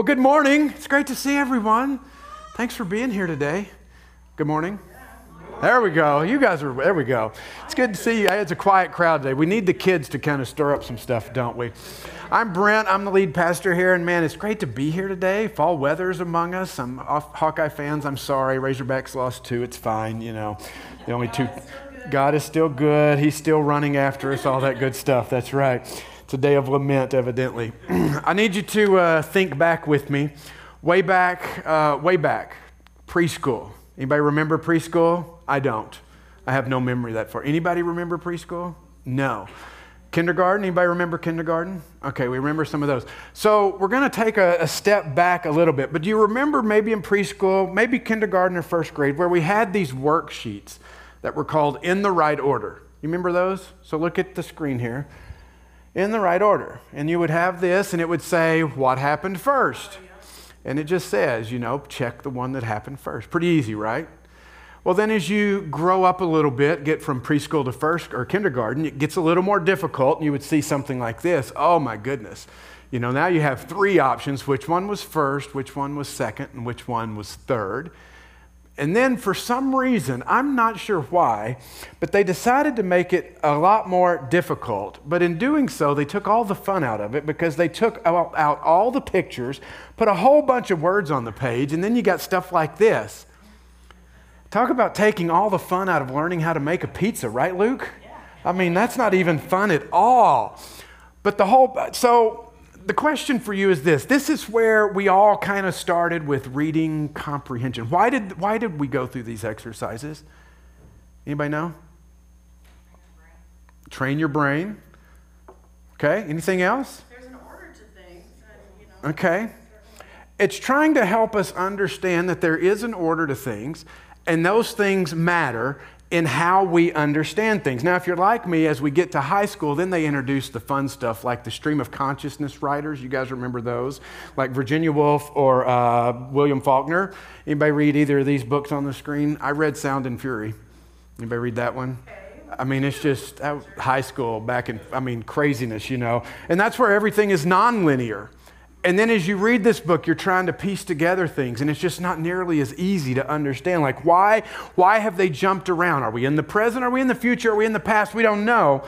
Well, good morning. It's great to see everyone. Thanks for being here today. Good morning. There we go. You guys are, there we go. It's good to see you. It's a quiet crowd today. We need the kids to kind of stir up some stuff, don't we? I'm Brent. I'm the lead pastor here, and man, it's great to be here today. Fall weather's among us. I'm Hawkeye fans. I'm sorry. Razorbacks lost two. It's fine, you know. The only two. God is still good. He's still running after us, all that good stuff. That's right. It's a day of lament, evidently. I need you to uh, think back with me. Way back, uh, way back, preschool. Anybody remember preschool? I don't. I have no memory that far. Anybody remember preschool? No. Kindergarten, anybody remember kindergarten? Okay, we remember some of those. So we're going to take a, a, step back a little bit. But do you remember maybe in preschool, maybe kindergarten or first grade, where we had these worksheets that were called in the right order? You remember those? So look at the screen here. In the right order. And you would have this, and it would say, What happened first? And it just says, you know, check the one that happened first. Pretty easy, right? Well, then as you grow up a little bit, get from preschool to first or kindergarten, it gets a little more difficult, and you would see something like this. Oh my goodness. You know, now you have three options which one was first, which one was second, and which one was third. And then for some reason, I'm not sure why, but they decided to make it a lot more difficult. But in doing so, they took all the fun out of it because they took out all the pictures, put a whole bunch of words on the page, and then you got stuff like this. Talk about taking all the fun out of learning how to make a pizza, right, Luke? I mean, that's not even fun at all. But the whole, so the question for you is this. This is where we all kind of started with reading comprehension. Why did why did we go through these exercises? Anybody know? Train your brain. Okay anything else? There's an order to things you know. okay. It's trying to help us understand that there is an order to things and those things matter in how we understand things. Now, if you're like me, as we get to high school, then they introduce the fun stuff like the stream of consciousness writers. You guys remember those? Like Virginia Woolf or uh, William Faulkner. Anybody read either of these books on the screen? I read Sound and Fury. Anybody read that one? I mean, it's just high school back in, I mean, craziness, you know. And that's where everything is nonlinear. And then as you read this book, you're trying to piece together things, and it's just not nearly as easy to understand. Like, why, why have they jumped around? Are we in the present? Are we in the future? Are we in the past? We don't know.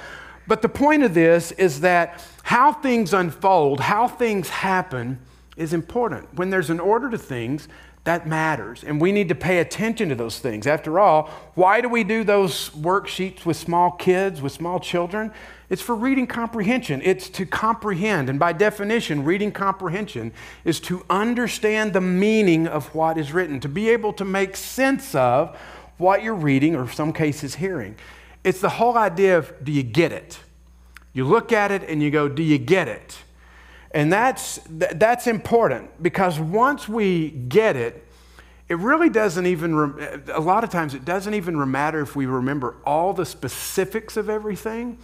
But the point of this is that how things unfold, how things happen, is important. When there's an order to things, that matters. And we need to pay attention to those things. After all, why do we do those worksheets with small kids, with small children? It's for reading comprehension. It's to comprehend. And by definition, reading comprehension is to understand the meaning of what is written, to be able to make sense of what you're reading or some cases hearing. It's the whole idea of do you get it? You look at it and you go, do you get it? And that's, that's important because once we get it, it really doesn't even, a lot of times, it doesn't even matter if we remember all the specifics of everything.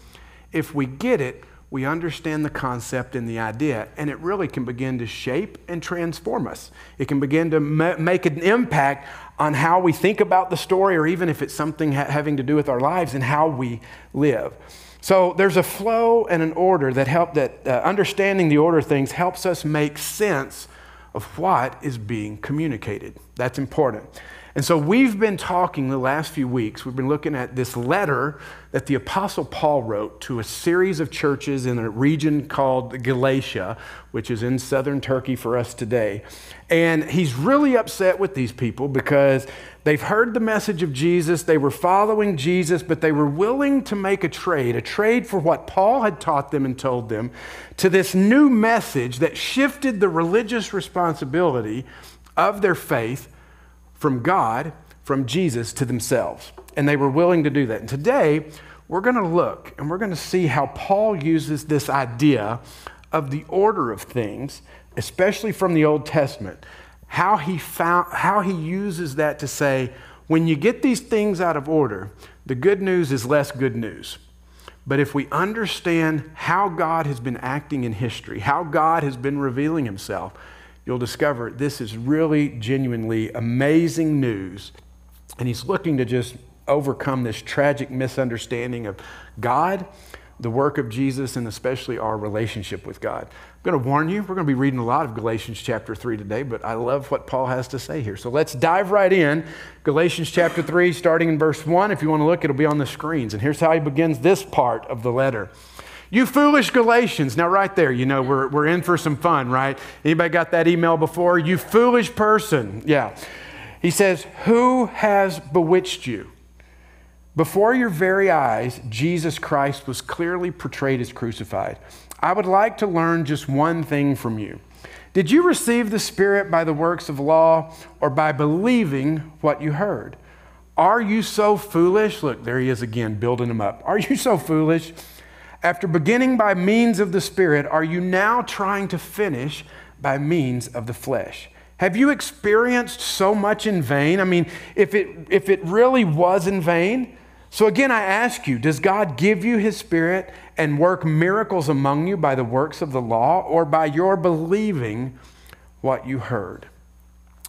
If we get it, we understand the concept and the idea, and it really can begin to shape and transform us. It can begin to ma- make an impact on how we think about the story, or even if it's something ha- having to do with our lives and how we live. So there's a flow and an order that help that uh, understanding the order of things helps us make sense of what is being communicated. That's important. And so we've been talking the last few weeks, we've been looking at this letter that the Apostle Paul wrote to a series of churches in a region called Galatia, which is in southern Turkey for us today. And he's really upset with these people because they've heard the message of Jesus, they were following Jesus, but they were willing to make a trade, a trade for what Paul had taught them and told them, to this new message that shifted the religious responsibility of their faith from God, from Jesus to themselves. And they were willing to do that. And today, we're going to look and we're going to see how Paul uses this idea of the order of things, especially from the Old Testament, how he, found, how he uses that to say, when you get these things out of order, the good news is less good news. But if we understand how God has been acting in history, how God has been revealing himself, you'll discover this is really genuinely amazing news. And he's looking to just overcome this tragic misunderstanding of God, the work of Jesus and especially our relationship with God. I'm going to warn you, we're going to be reading a lot of Galatians chapter 3 today, but I love what Paul has to say here. So let's dive right in. Galatians chapter 3, starting in verse 1. If you want to look, it'll be on the screens. And here's how he begins this part of the letter. You foolish Galatians. Now, right there, you know, we're, we're in for some fun, right? Anybody got that email before? You foolish person. Yeah. He says, Who has bewitched you? Before your very eyes, Jesus Christ was clearly portrayed as crucified. I would like to learn just one thing from you. Did you receive the Spirit by the works of law or by believing what you heard? Are you so foolish? Look, there he is again, building him up. Are you so foolish? After beginning by means of the Spirit, are you now trying to finish by means of the flesh? Have you experienced so much in vain? I mean, if it, if it really was in vain, so again, I ask you, does God give you his spirit and work miracles among you by the works of the law or by your believing what you heard?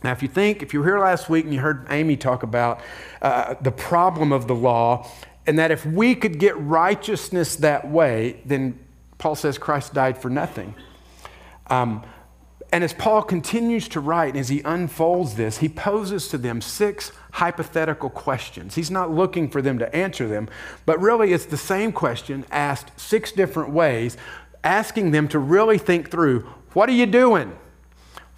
Now, if you think, if you were here last week and you heard Amy talk about uh, the problem of the law, and that if we could get righteousness that way, then Paul says Christ died for nothing. Um, and as Paul continues to write, as he unfolds this, he poses to them six hypothetical questions. He's not looking for them to answer them, but really it's the same question asked six different ways, asking them to really think through what are you doing?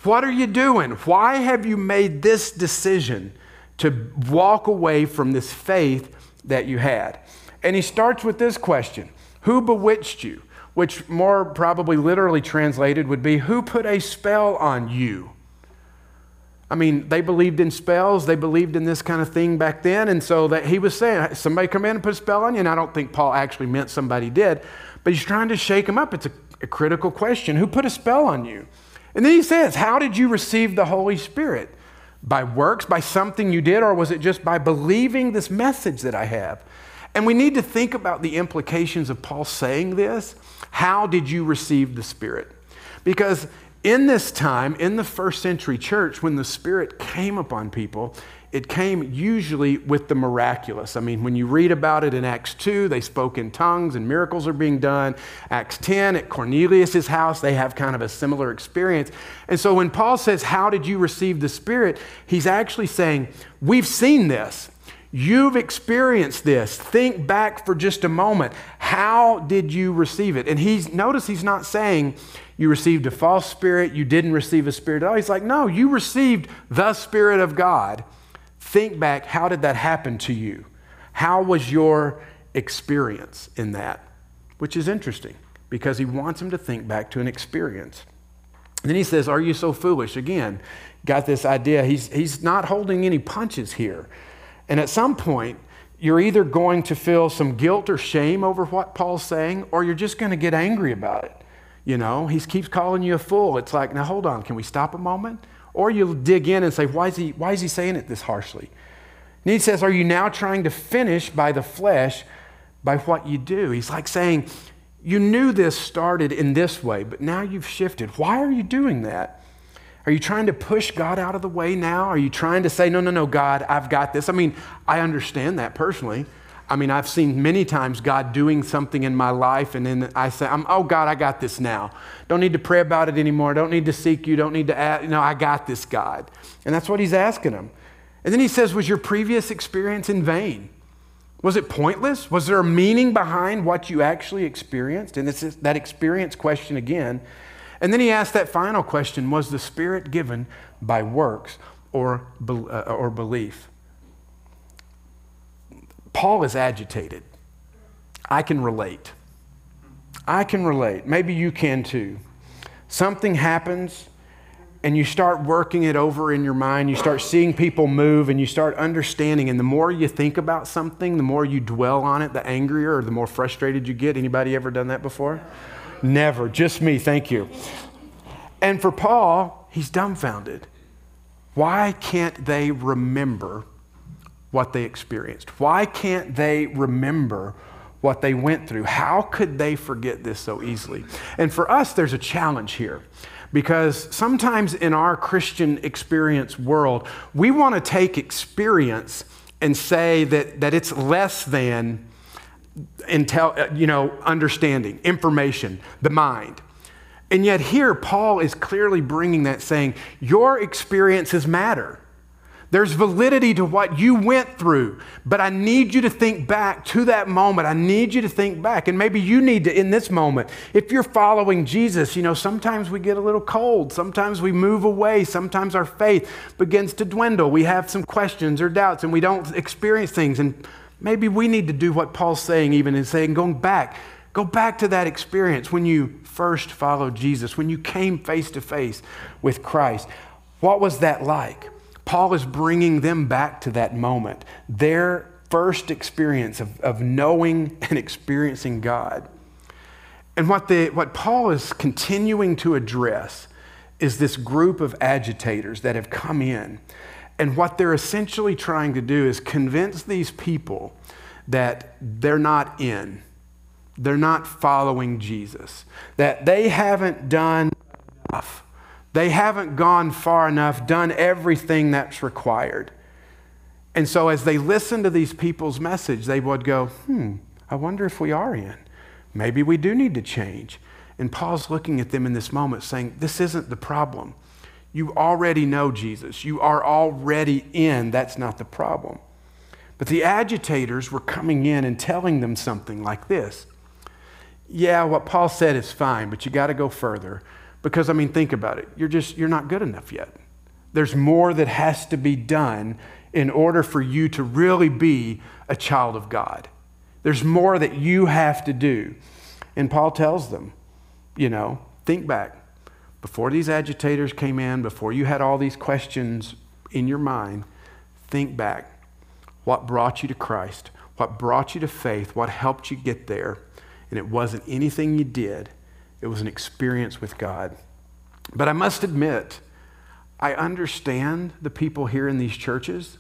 What are you doing? Why have you made this decision to walk away from this faith that you had? And he starts with this question Who bewitched you? Which more probably literally translated would be, Who put a spell on you? I mean, they believed in spells, they believed in this kind of thing back then, and so that he was saying, Somebody come in and put a spell on you, and I don't think Paul actually meant somebody did, but he's trying to shake him up. It's a, a critical question Who put a spell on you? And then he says, How did you receive the Holy Spirit? By works, by something you did, or was it just by believing this message that I have? And we need to think about the implications of Paul saying this. How did you receive the Spirit? Because in this time, in the first century church, when the Spirit came upon people, it came usually with the miraculous. I mean, when you read about it in Acts 2, they spoke in tongues and miracles are being done. Acts 10, at Cornelius' house, they have kind of a similar experience. And so when Paul says, How did you receive the Spirit? he's actually saying, We've seen this. You've experienced this. Think back for just a moment. How did you receive it? And he's notice he's not saying you received a false spirit, you didn't receive a spirit. Oh, he's like, no, you received the Spirit of God. Think back, how did that happen to you? How was your experience in that? Which is interesting because he wants him to think back to an experience. And then he says, Are you so foolish? Again, got this idea. He's, he's not holding any punches here. And at some point, you're either going to feel some guilt or shame over what Paul's saying, or you're just going to get angry about it. You know, he keeps calling you a fool. It's like, now hold on, can we stop a moment? Or you'll dig in and say, why is he, why is he saying it this harshly? And he says, Are you now trying to finish by the flesh by what you do? He's like saying, You knew this started in this way, but now you've shifted. Why are you doing that? Are you trying to push God out of the way now? Are you trying to say, no, no, no, God, I've got this? I mean, I understand that personally. I mean, I've seen many times God doing something in my life, and then I say, oh, God, I got this now. Don't need to pray about it anymore. Don't need to seek you. Don't need to ask. No, I got this, God. And that's what he's asking him. And then he says, Was your previous experience in vain? Was it pointless? Was there a meaning behind what you actually experienced? And it's that experience question again and then he asked that final question Was the Spirit given by works or, uh, or belief? Paul is agitated. I can relate. I can relate. Maybe you can too. Something happens and you start working it over in your mind. You start seeing people move and you start understanding. And the more you think about something, the more you dwell on it, the angrier or the more frustrated you get. Anybody ever done that before? Never. Just me. Thank you. And for Paul, he's dumbfounded. Why can't they remember what they experienced? Why can't they remember what they went through? How could they forget this so easily? And for us, there's a challenge here because sometimes in our Christian experience world, we want to take experience and say that, that it's less than intel, uh, you know, understanding, information, the mind. And yet, here, Paul is clearly bringing that saying, Your experiences matter. There's validity to what you went through, but I need you to think back to that moment. I need you to think back. And maybe you need to, in this moment, if you're following Jesus, you know, sometimes we get a little cold. Sometimes we move away. Sometimes our faith begins to dwindle. We have some questions or doubts and we don't experience things. And maybe we need to do what Paul's saying, even in saying, going back. Go back to that experience when you first followed Jesus, when you came face to face with Christ. What was that like? Paul is bringing them back to that moment, their first experience of, of knowing and experiencing God. And what, the, what Paul is continuing to address is this group of agitators that have come in. And what they're essentially trying to do is convince these people that they're not in, they're not following Jesus, that they haven't done enough they haven't gone far enough, done everything that's required. And so, as they listen to these people's message, they would go, Hmm, I wonder if we are in. Maybe we do need to change. And Paul's looking at them in this moment saying, This isn't the problem. You already know Jesus. You are already in. That's not the problem. But the agitators were coming in and telling them something like this Yeah, what Paul said is fine, but you got to go further. Because, I mean, think about it. You're just, you're not good enough yet. There's more that has to be done in order for you to really be a child of God. There's more that you have to do. And Paul tells them, you know, think back. Before these agitators came in, before you had all these questions in your mind, think back. What brought you to Christ? What brought you to faith? What helped you get there? And it wasn't anything you did, it was an experience with God. But I must admit, I understand the people here in these churches.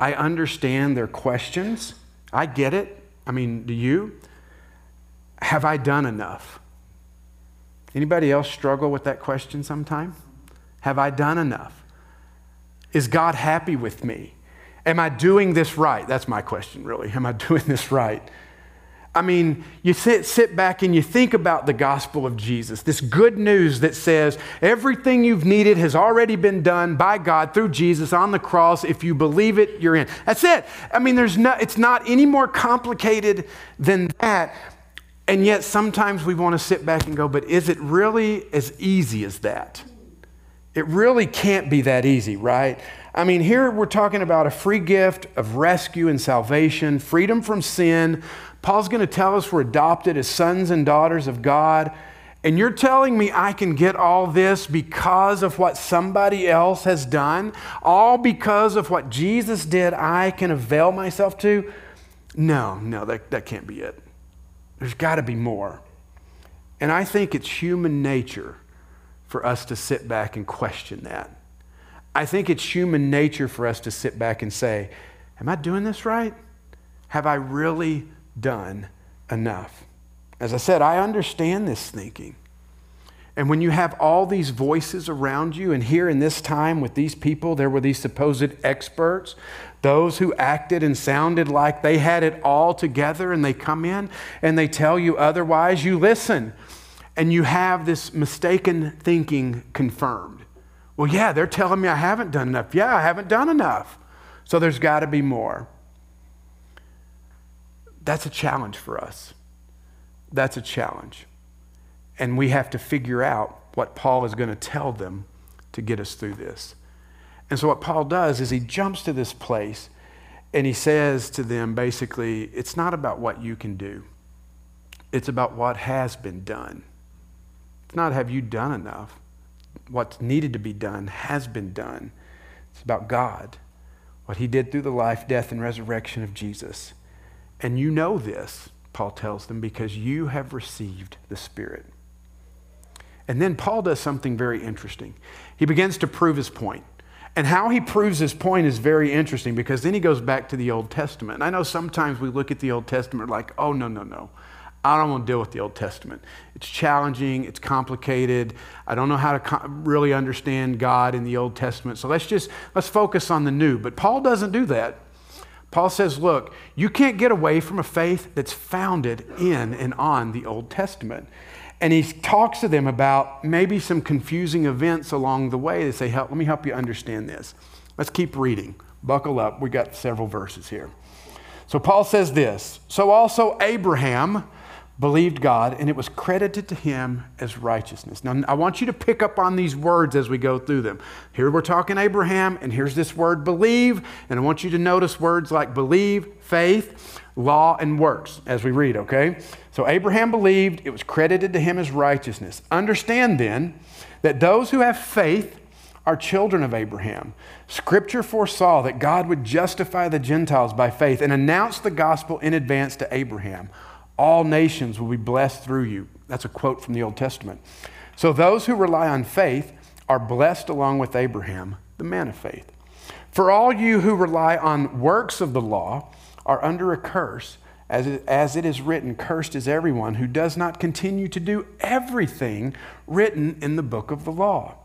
I understand their questions. I get it. I mean, do you? Have I done enough? Anybody else struggle with that question sometime? Have I done enough? Is God happy with me? Am I doing this right? That's my question, really. Am I doing this right? I mean, you sit, sit back and you think about the gospel of Jesus, this good news that says everything you've needed has already been done by God through Jesus on the cross. If you believe it, you're in. That's it. I mean, there's no, it's not any more complicated than that. And yet, sometimes we want to sit back and go, but is it really as easy as that? It really can't be that easy, right? I mean, here we're talking about a free gift of rescue and salvation, freedom from sin, Paul's going to tell us we're adopted as sons and daughters of God. And you're telling me I can get all this because of what somebody else has done? All because of what Jesus did, I can avail myself to? No, no, that, that can't be it. There's got to be more. And I think it's human nature for us to sit back and question that. I think it's human nature for us to sit back and say, Am I doing this right? Have I really done enough. As I said, I understand this thinking. And when you have all these voices around you, and here in this time with these people, there were these supposed experts, those who acted and sounded like they had it all together, and they come in and they tell you otherwise, you listen, and you have this mistaken thinking confirmed. Well, yeah, they're telling me I haven't done enough. Yeah, I haven't done enough. So there's got to be more. That's a challenge for us. That's a challenge. And we have to figure out what Paul is going to tell them to get us through this. And so, what Paul does is he jumps to this place and he says to them basically, it's not about what you can do, it's about what has been done. It's not have you done enough. What's needed to be done has been done. It's about God, what he did through the life, death, and resurrection of Jesus. And you know this, Paul tells them, because you have received the Spirit. And then Paul does something very interesting. He begins to prove his point. And how he proves his point is very interesting because then he goes back to the Old Testament. And I know sometimes we look at the Old Testament like, oh, no, no, no. I don't want to deal with the Old Testament. It's challenging, it's complicated. I don't know how to really understand God in the Old Testament. So let's just let's focus on the new. But Paul doesn't do that. Paul says, look, you can't get away from a faith that's founded in and on the Old Testament. And he talks to them about maybe some confusing events along the way. They say, help, let me help you understand this. Let's keep reading. Buckle up. We got several verses here. So Paul says this So also Abraham believed God, and it was credited to him as righteousness. Now, I want you to pick up on these words as we go through them. Here we're talking Abraham, and here's this word believe, and I want you to notice words like believe, faith, law, and works as we read, okay? So, Abraham believed, it was credited to him as righteousness. Understand then that those who have faith are children of Abraham. Scripture foresaw that God would justify the Gentiles by faith and announce the gospel in advance to Abraham. All nations will be blessed through you. That's a quote from the Old Testament. So those who rely on faith are blessed along with Abraham, the man of faith. For all you who rely on works of the law are under a curse, as it, as it is written, Cursed is everyone who does not continue to do everything written in the book of the law.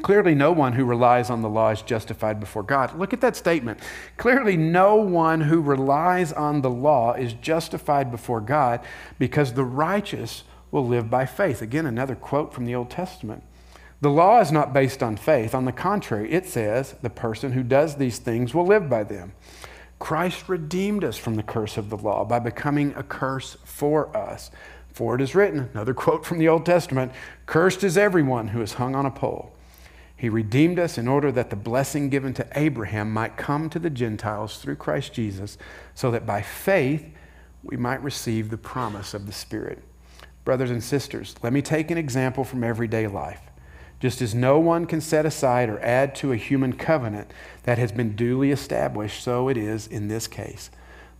Clearly, no one who relies on the law is justified before God. Look at that statement. Clearly, no one who relies on the law is justified before God because the righteous will live by faith. Again, another quote from the Old Testament. The law is not based on faith. On the contrary, it says the person who does these things will live by them. Christ redeemed us from the curse of the law by becoming a curse for us. For it is written, another quote from the Old Testament Cursed is everyone who is hung on a pole. He redeemed us in order that the blessing given to Abraham might come to the Gentiles through Christ Jesus, so that by faith we might receive the promise of the Spirit. Brothers and sisters, let me take an example from everyday life. Just as no one can set aside or add to a human covenant that has been duly established, so it is in this case.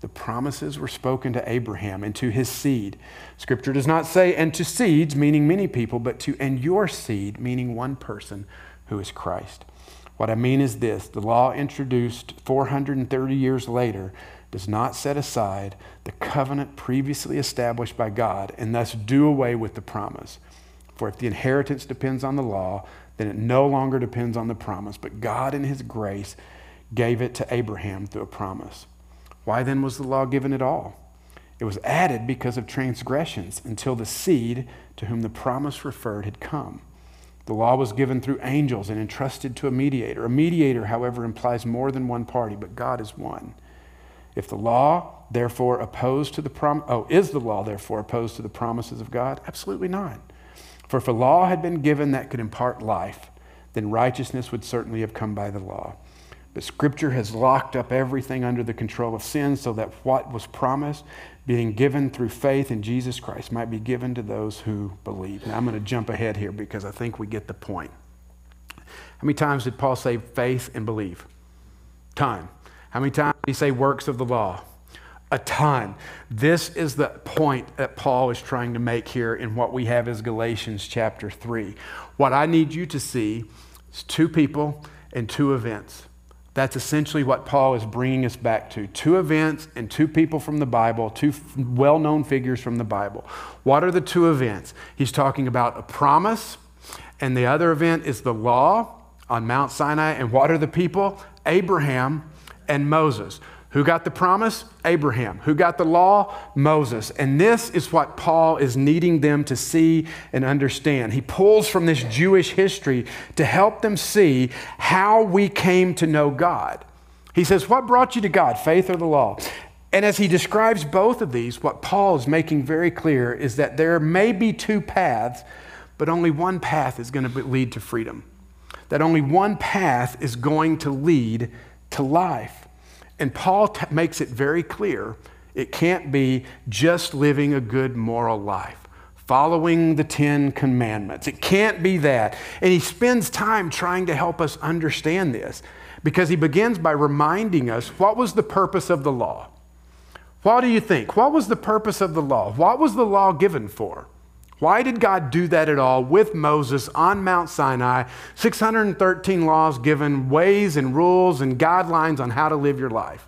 The promises were spoken to Abraham and to his seed. Scripture does not say, and to seeds, meaning many people, but to and your seed, meaning one person who is Christ. What I mean is this the law introduced 430 years later does not set aside the covenant previously established by God and thus do away with the promise. For if the inheritance depends on the law, then it no longer depends on the promise, but God in His grace gave it to Abraham through a promise. Why then was the law given at all? It was added because of transgressions until the seed to whom the promise referred had come. The law was given through angels and entrusted to a mediator. A mediator, however, implies more than one party, but God is one. If the law, therefore, opposed to the prom- oh, is the law therefore opposed to the promises of God? Absolutely not. For if a law had been given that could impart life, then righteousness would certainly have come by the law. But Scripture has locked up everything under the control of sin so that what was promised being given through faith in Jesus Christ might be given to those who believe. Now, I'm going to jump ahead here because I think we get the point. How many times did Paul say faith and believe? Time. How many times did he say works of the law? A ton. This is the point that Paul is trying to make here in what we have as Galatians chapter 3. What I need you to see is two people and two events. That's essentially what Paul is bringing us back to. Two events and two people from the Bible, two well known figures from the Bible. What are the two events? He's talking about a promise, and the other event is the law on Mount Sinai. And what are the people? Abraham and Moses. Who got the promise? Abraham. Who got the law? Moses. And this is what Paul is needing them to see and understand. He pulls from this Jewish history to help them see how we came to know God. He says, What brought you to God, faith or the law? And as he describes both of these, what Paul is making very clear is that there may be two paths, but only one path is going to lead to freedom. That only one path is going to lead to life. And Paul t- makes it very clear it can't be just living a good moral life, following the Ten Commandments. It can't be that. And he spends time trying to help us understand this because he begins by reminding us what was the purpose of the law. What do you think? What was the purpose of the law? What was the law given for? Why did God do that at all with Moses on Mount Sinai? 613 laws given, ways and rules and guidelines on how to live your life.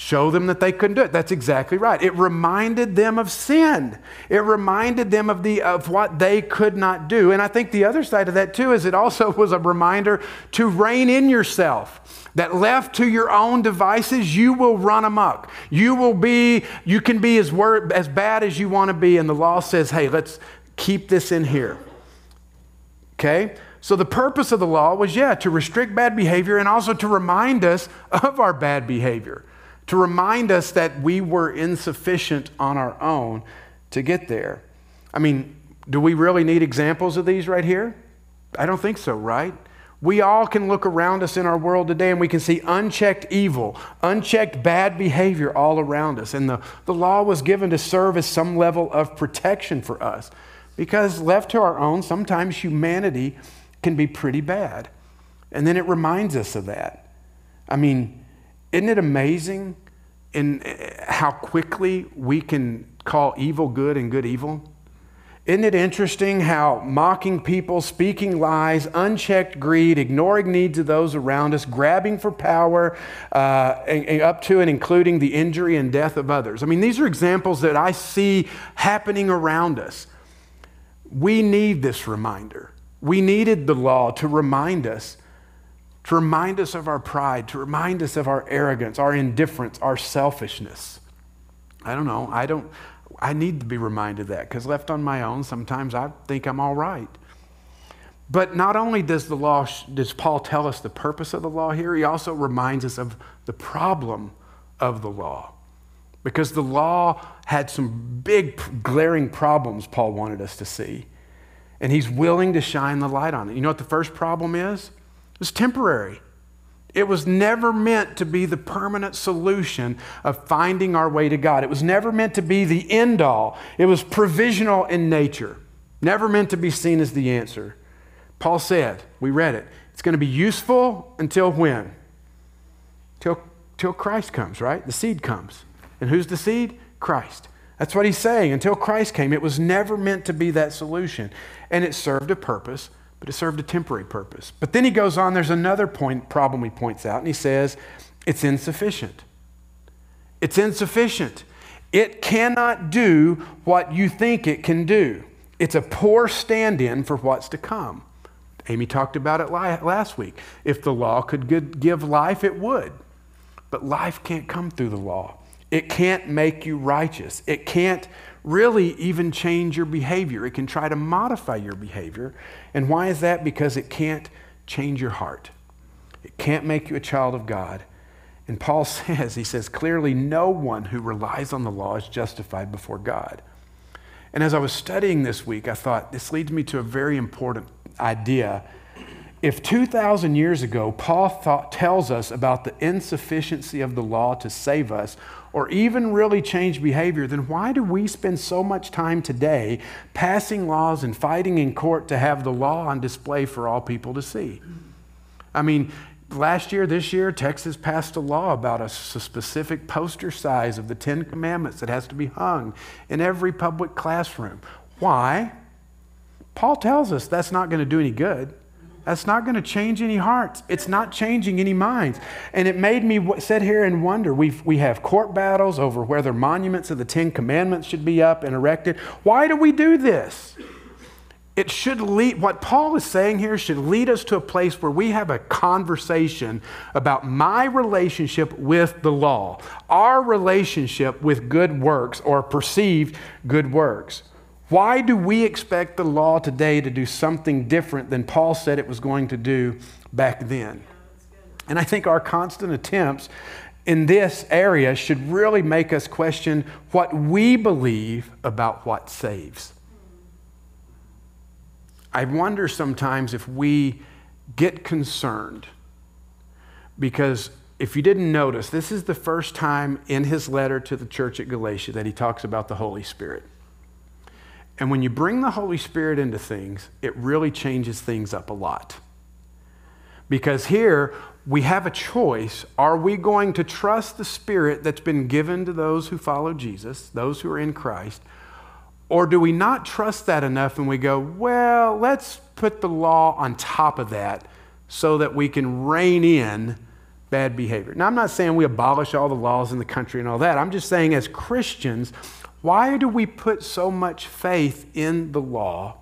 Show them that they couldn't do it. That's exactly right. It reminded them of sin. It reminded them of the of what they could not do. And I think the other side of that too is it also was a reminder to rein in yourself. That left to your own devices, you will run amok. You will be, you can be as, wor- as bad as you want to be. And the law says, hey, let's keep this in here. Okay? So the purpose of the law was, yeah, to restrict bad behavior and also to remind us of our bad behavior, to remind us that we were insufficient on our own to get there. I mean, do we really need examples of these right here? I don't think so, right? We all can look around us in our world today and we can see unchecked evil, unchecked bad behavior all around us. And the, the law was given to serve as some level of protection for us. Because left to our own, sometimes humanity can be pretty bad. And then it reminds us of that. I mean, isn't it amazing in eh, how quickly we can call evil good and good evil? Isn't it interesting how mocking people, speaking lies, unchecked greed, ignoring needs of those around us, grabbing for power, uh, and, and up to and including the injury and death of others? I mean, these are examples that I see happening around us. We need this reminder. We needed the law to remind us, to remind us of our pride, to remind us of our arrogance, our indifference, our selfishness. I don't know. I don't. I need to be reminded of that because left on my own, sometimes I think I'm all right. But not only does the law, does Paul tell us the purpose of the law here, he also reminds us of the problem of the law. Because the law had some big, glaring problems Paul wanted us to see. And he's willing to shine the light on it. You know what the first problem is? It's temporary. It was never meant to be the permanent solution of finding our way to God. It was never meant to be the end all. It was provisional in nature, never meant to be seen as the answer. Paul said, we read it, it's going to be useful until when? Till, till Christ comes, right? The seed comes. And who's the seed? Christ. That's what he's saying. Until Christ came, it was never meant to be that solution. And it served a purpose but it served a temporary purpose. But then he goes on, there's another point, problem he points out, and he says, it's insufficient. It's insufficient. It cannot do what you think it can do. It's a poor stand in for what's to come. Amy talked about it last week. If the law could give life, it would. But life can't come through the law. It can't make you righteous. It can't really even change your behavior. It can try to modify your behavior. And why is that? Because it can't change your heart, it can't make you a child of God. And Paul says, he says, clearly, no one who relies on the law is justified before God. And as I was studying this week, I thought this leads me to a very important idea. If 2,000 years ago, Paul thought, tells us about the insufficiency of the law to save us, or even really change behavior, then why do we spend so much time today passing laws and fighting in court to have the law on display for all people to see? I mean, last year, this year, Texas passed a law about a specific poster size of the Ten Commandments that has to be hung in every public classroom. Why? Paul tells us that's not going to do any good. That's not going to change any hearts. It's not changing any minds. And it made me sit here and wonder. we we have court battles over whether monuments of the Ten Commandments should be up and erected. Why do we do this? It should lead, what Paul is saying here should lead us to a place where we have a conversation about my relationship with the law, our relationship with good works or perceived good works. Why do we expect the law today to do something different than Paul said it was going to do back then? And I think our constant attempts in this area should really make us question what we believe about what saves. I wonder sometimes if we get concerned because if you didn't notice, this is the first time in his letter to the church at Galatia that he talks about the Holy Spirit. And when you bring the Holy Spirit into things, it really changes things up a lot. Because here we have a choice. Are we going to trust the Spirit that's been given to those who follow Jesus, those who are in Christ? Or do we not trust that enough and we go, well, let's put the law on top of that so that we can rein in bad behavior. Now, I'm not saying we abolish all the laws in the country and all that. I'm just saying, as Christians, why do we put so much faith in the law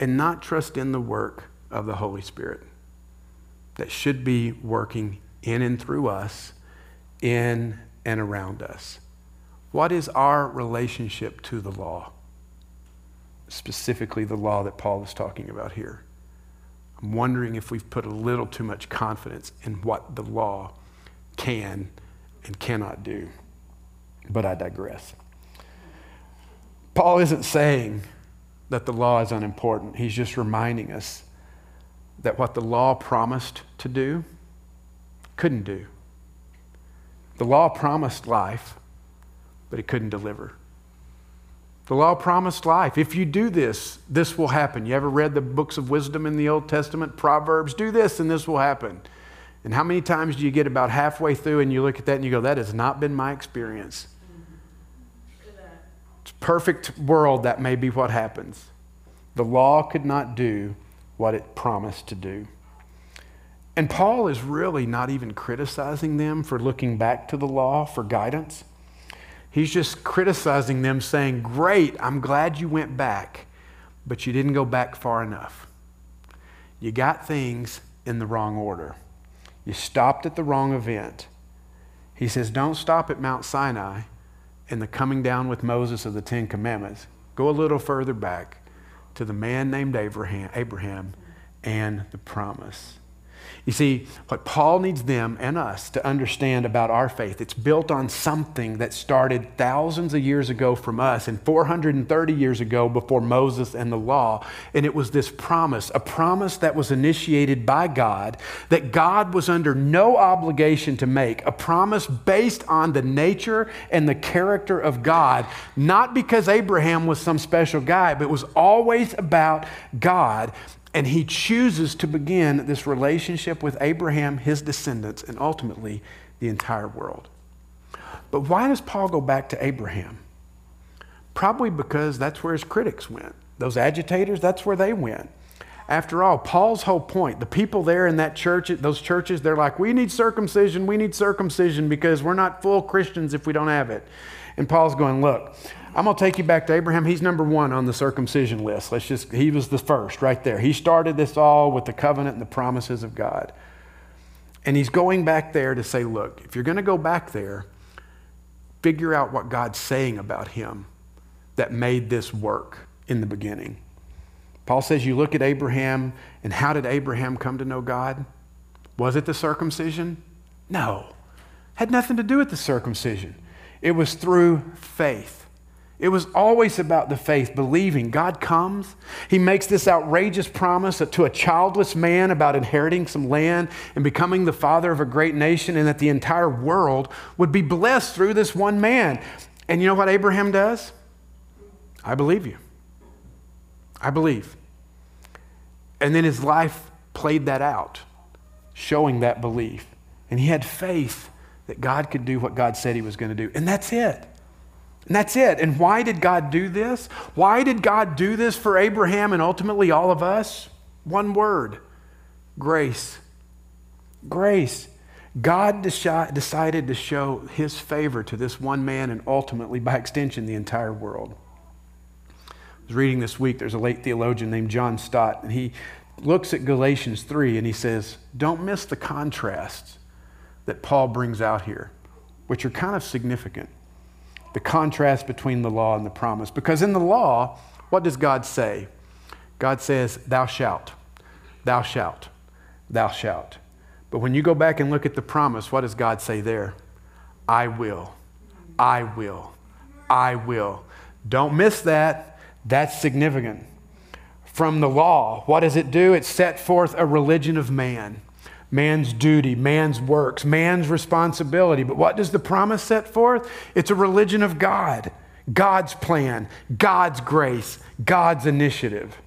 and not trust in the work of the Holy Spirit that should be working in and through us, in and around us? What is our relationship to the law? Specifically, the law that Paul is talking about here. I'm wondering if we've put a little too much confidence in what the law can and cannot do. But I digress. Paul isn't saying that the law is unimportant, he's just reminding us that what the law promised to do couldn't do. The law promised life, but it couldn't deliver. The law promised life. If you do this, this will happen. You ever read the books of wisdom in the Old Testament? Proverbs, do this and this will happen. And how many times do you get about halfway through and you look at that and you go, that has not been my experience? Perfect world, that may be what happens. The law could not do what it promised to do. And Paul is really not even criticizing them for looking back to the law for guidance. He's just criticizing them, saying, Great, I'm glad you went back, but you didn't go back far enough. You got things in the wrong order. You stopped at the wrong event. He says, Don't stop at Mount Sinai and the coming down with Moses of the Ten Commandments. Go a little further back to the man named Abraham, Abraham and the promise. You see, what Paul needs them and us to understand about our faith, it's built on something that started thousands of years ago from us and 430 years ago before Moses and the law. And it was this promise, a promise that was initiated by God that God was under no obligation to make, a promise based on the nature and the character of God, not because Abraham was some special guy, but it was always about God. And he chooses to begin this relationship with Abraham, his descendants, and ultimately the entire world. But why does Paul go back to Abraham? Probably because that's where his critics went. Those agitators, that's where they went. After all, Paul's whole point, the people there in that church, those churches, they're like, we need circumcision, we need circumcision because we're not full Christians if we don't have it. And Paul's going, look, I'm going to take you back to Abraham. He's number one on the circumcision list. Let's just, he was the first right there. He started this all with the covenant and the promises of God. And he's going back there to say, look, if you're going to go back there, figure out what God's saying about him that made this work in the beginning. Paul says, you look at Abraham, and how did Abraham come to know God? Was it the circumcision? No. Had nothing to do with the circumcision. It was through faith. It was always about the faith, believing God comes. He makes this outrageous promise to a childless man about inheriting some land and becoming the father of a great nation, and that the entire world would be blessed through this one man. And you know what Abraham does? I believe you. I believe. And then his life played that out, showing that belief. And he had faith that God could do what God said he was going to do. And that's it. And that's it. And why did God do this? Why did God do this for Abraham and ultimately all of us? One word grace. Grace. God decided to show his favor to this one man and ultimately, by extension, the entire world. I was reading this week, there's a late theologian named John Stott, and he looks at Galatians 3 and he says, Don't miss the contrasts that Paul brings out here, which are kind of significant the contrast between the law and the promise. Because in the law, what does God say? God says, Thou shalt, thou shalt, thou shalt. But when you go back and look at the promise, what does God say there? I will, I will, I will. Don't miss that. That's significant. From the law, what does it do? It set forth a religion of man man's duty, man's works, man's responsibility. But what does the promise set forth? It's a religion of God, God's plan, God's grace, God's initiative.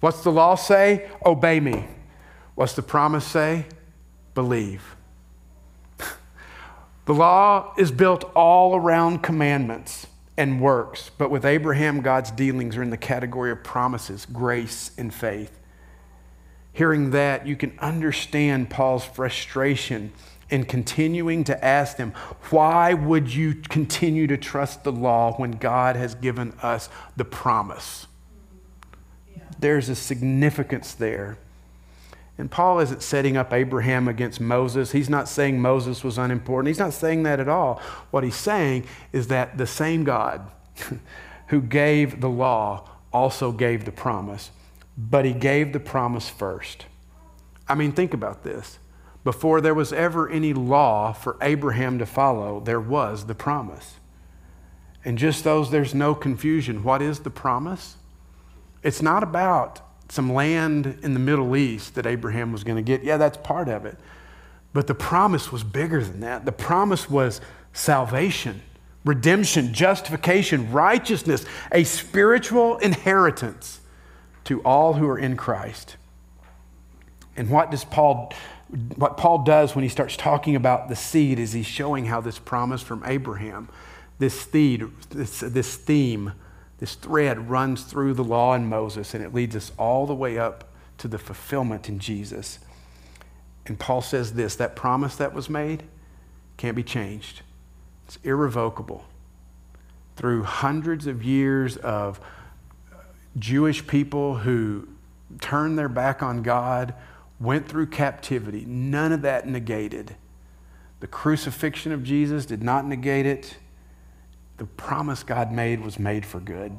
What's the law say? Obey me. What's the promise say? Believe. The law is built all around commandments and works, but with Abraham, God's dealings are in the category of promises, grace, and faith. Hearing that, you can understand Paul's frustration in continuing to ask them, why would you continue to trust the law when God has given us the promise? Yeah. There's a significance there. And Paul isn't setting up Abraham against Moses. He's not saying Moses was unimportant. He's not saying that at all. What he's saying is that the same God who gave the law also gave the promise, but he gave the promise first. I mean, think about this. Before there was ever any law for Abraham to follow, there was the promise. And just those, there's no confusion. What is the promise? It's not about some land in the Middle East that Abraham was going to get. Yeah, that's part of it. But the promise was bigger than that. The promise was salvation, redemption, justification, righteousness, a spiritual inheritance to all who are in Christ. And what does Paul what Paul does when he starts talking about the seed is he's showing how this promise from Abraham, this seed, this, this theme this thread runs through the law and Moses, and it leads us all the way up to the fulfillment in Jesus. And Paul says this that promise that was made can't be changed, it's irrevocable. Through hundreds of years of Jewish people who turned their back on God, went through captivity, none of that negated. The crucifixion of Jesus did not negate it the promise God made was made for good.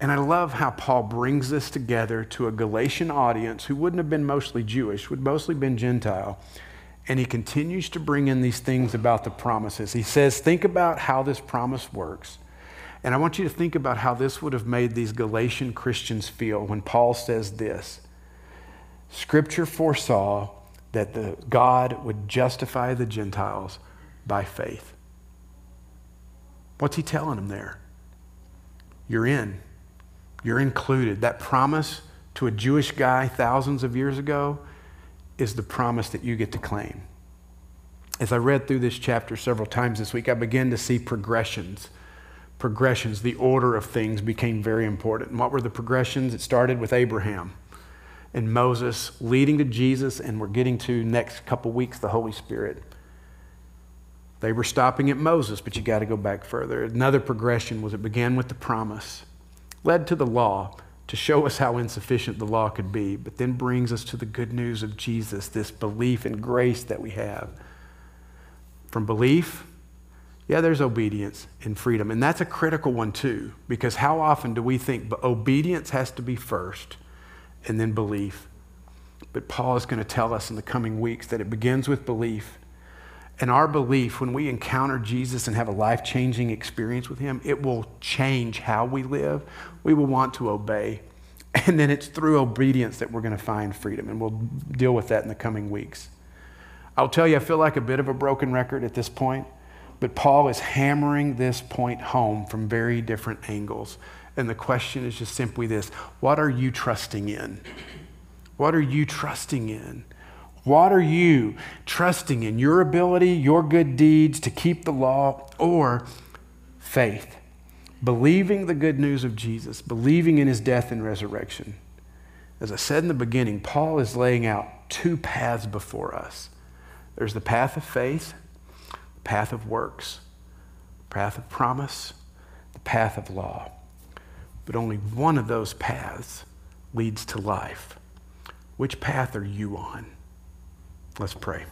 And I love how Paul brings this together to a Galatian audience who wouldn't have been mostly Jewish, would mostly been Gentile. And he continues to bring in these things about the promises. He says, Think about how this promise works. And I want you to think about how this would have made these Galatian Christians feel when Paul says this Scripture foresaw that the God would justify the Gentiles by faith. What's he telling them there? You're in. You're included. That promise to a Jewish guy thousands of years ago is the promise that you get to claim. As I read through this chapter several times this week, I began to see progressions. Progressions, the order of things became very important. And what were the progressions? It started with Abraham and Moses leading to Jesus, and we're getting to next couple weeks the Holy Spirit. They were stopping at Moses, but you got to go back further. Another progression was it began with the promise, led to the law to show us how insufficient the law could be, but then brings us to the good news of Jesus, this belief and grace that we have. From belief, yeah, there's obedience and freedom. And that's a critical one too, because how often do we think obedience has to be first and then belief? But Paul is going to tell us in the coming weeks that it begins with belief and our belief, when we encounter Jesus and have a life changing experience with Him, it will change how we live. We will want to obey. And then it's through obedience that we're going to find freedom. And we'll deal with that in the coming weeks. I'll tell you, I feel like a bit of a broken record at this point, but Paul is hammering this point home from very different angles. And the question is just simply this What are you trusting in? What are you trusting in? What are you trusting in? Your ability, your good deeds to keep the law, or faith? Believing the good news of Jesus, believing in his death and resurrection. As I said in the beginning, Paul is laying out two paths before us there's the path of faith, path of works, path of promise, the path of law. But only one of those paths leads to life. Which path are you on? Let's pray.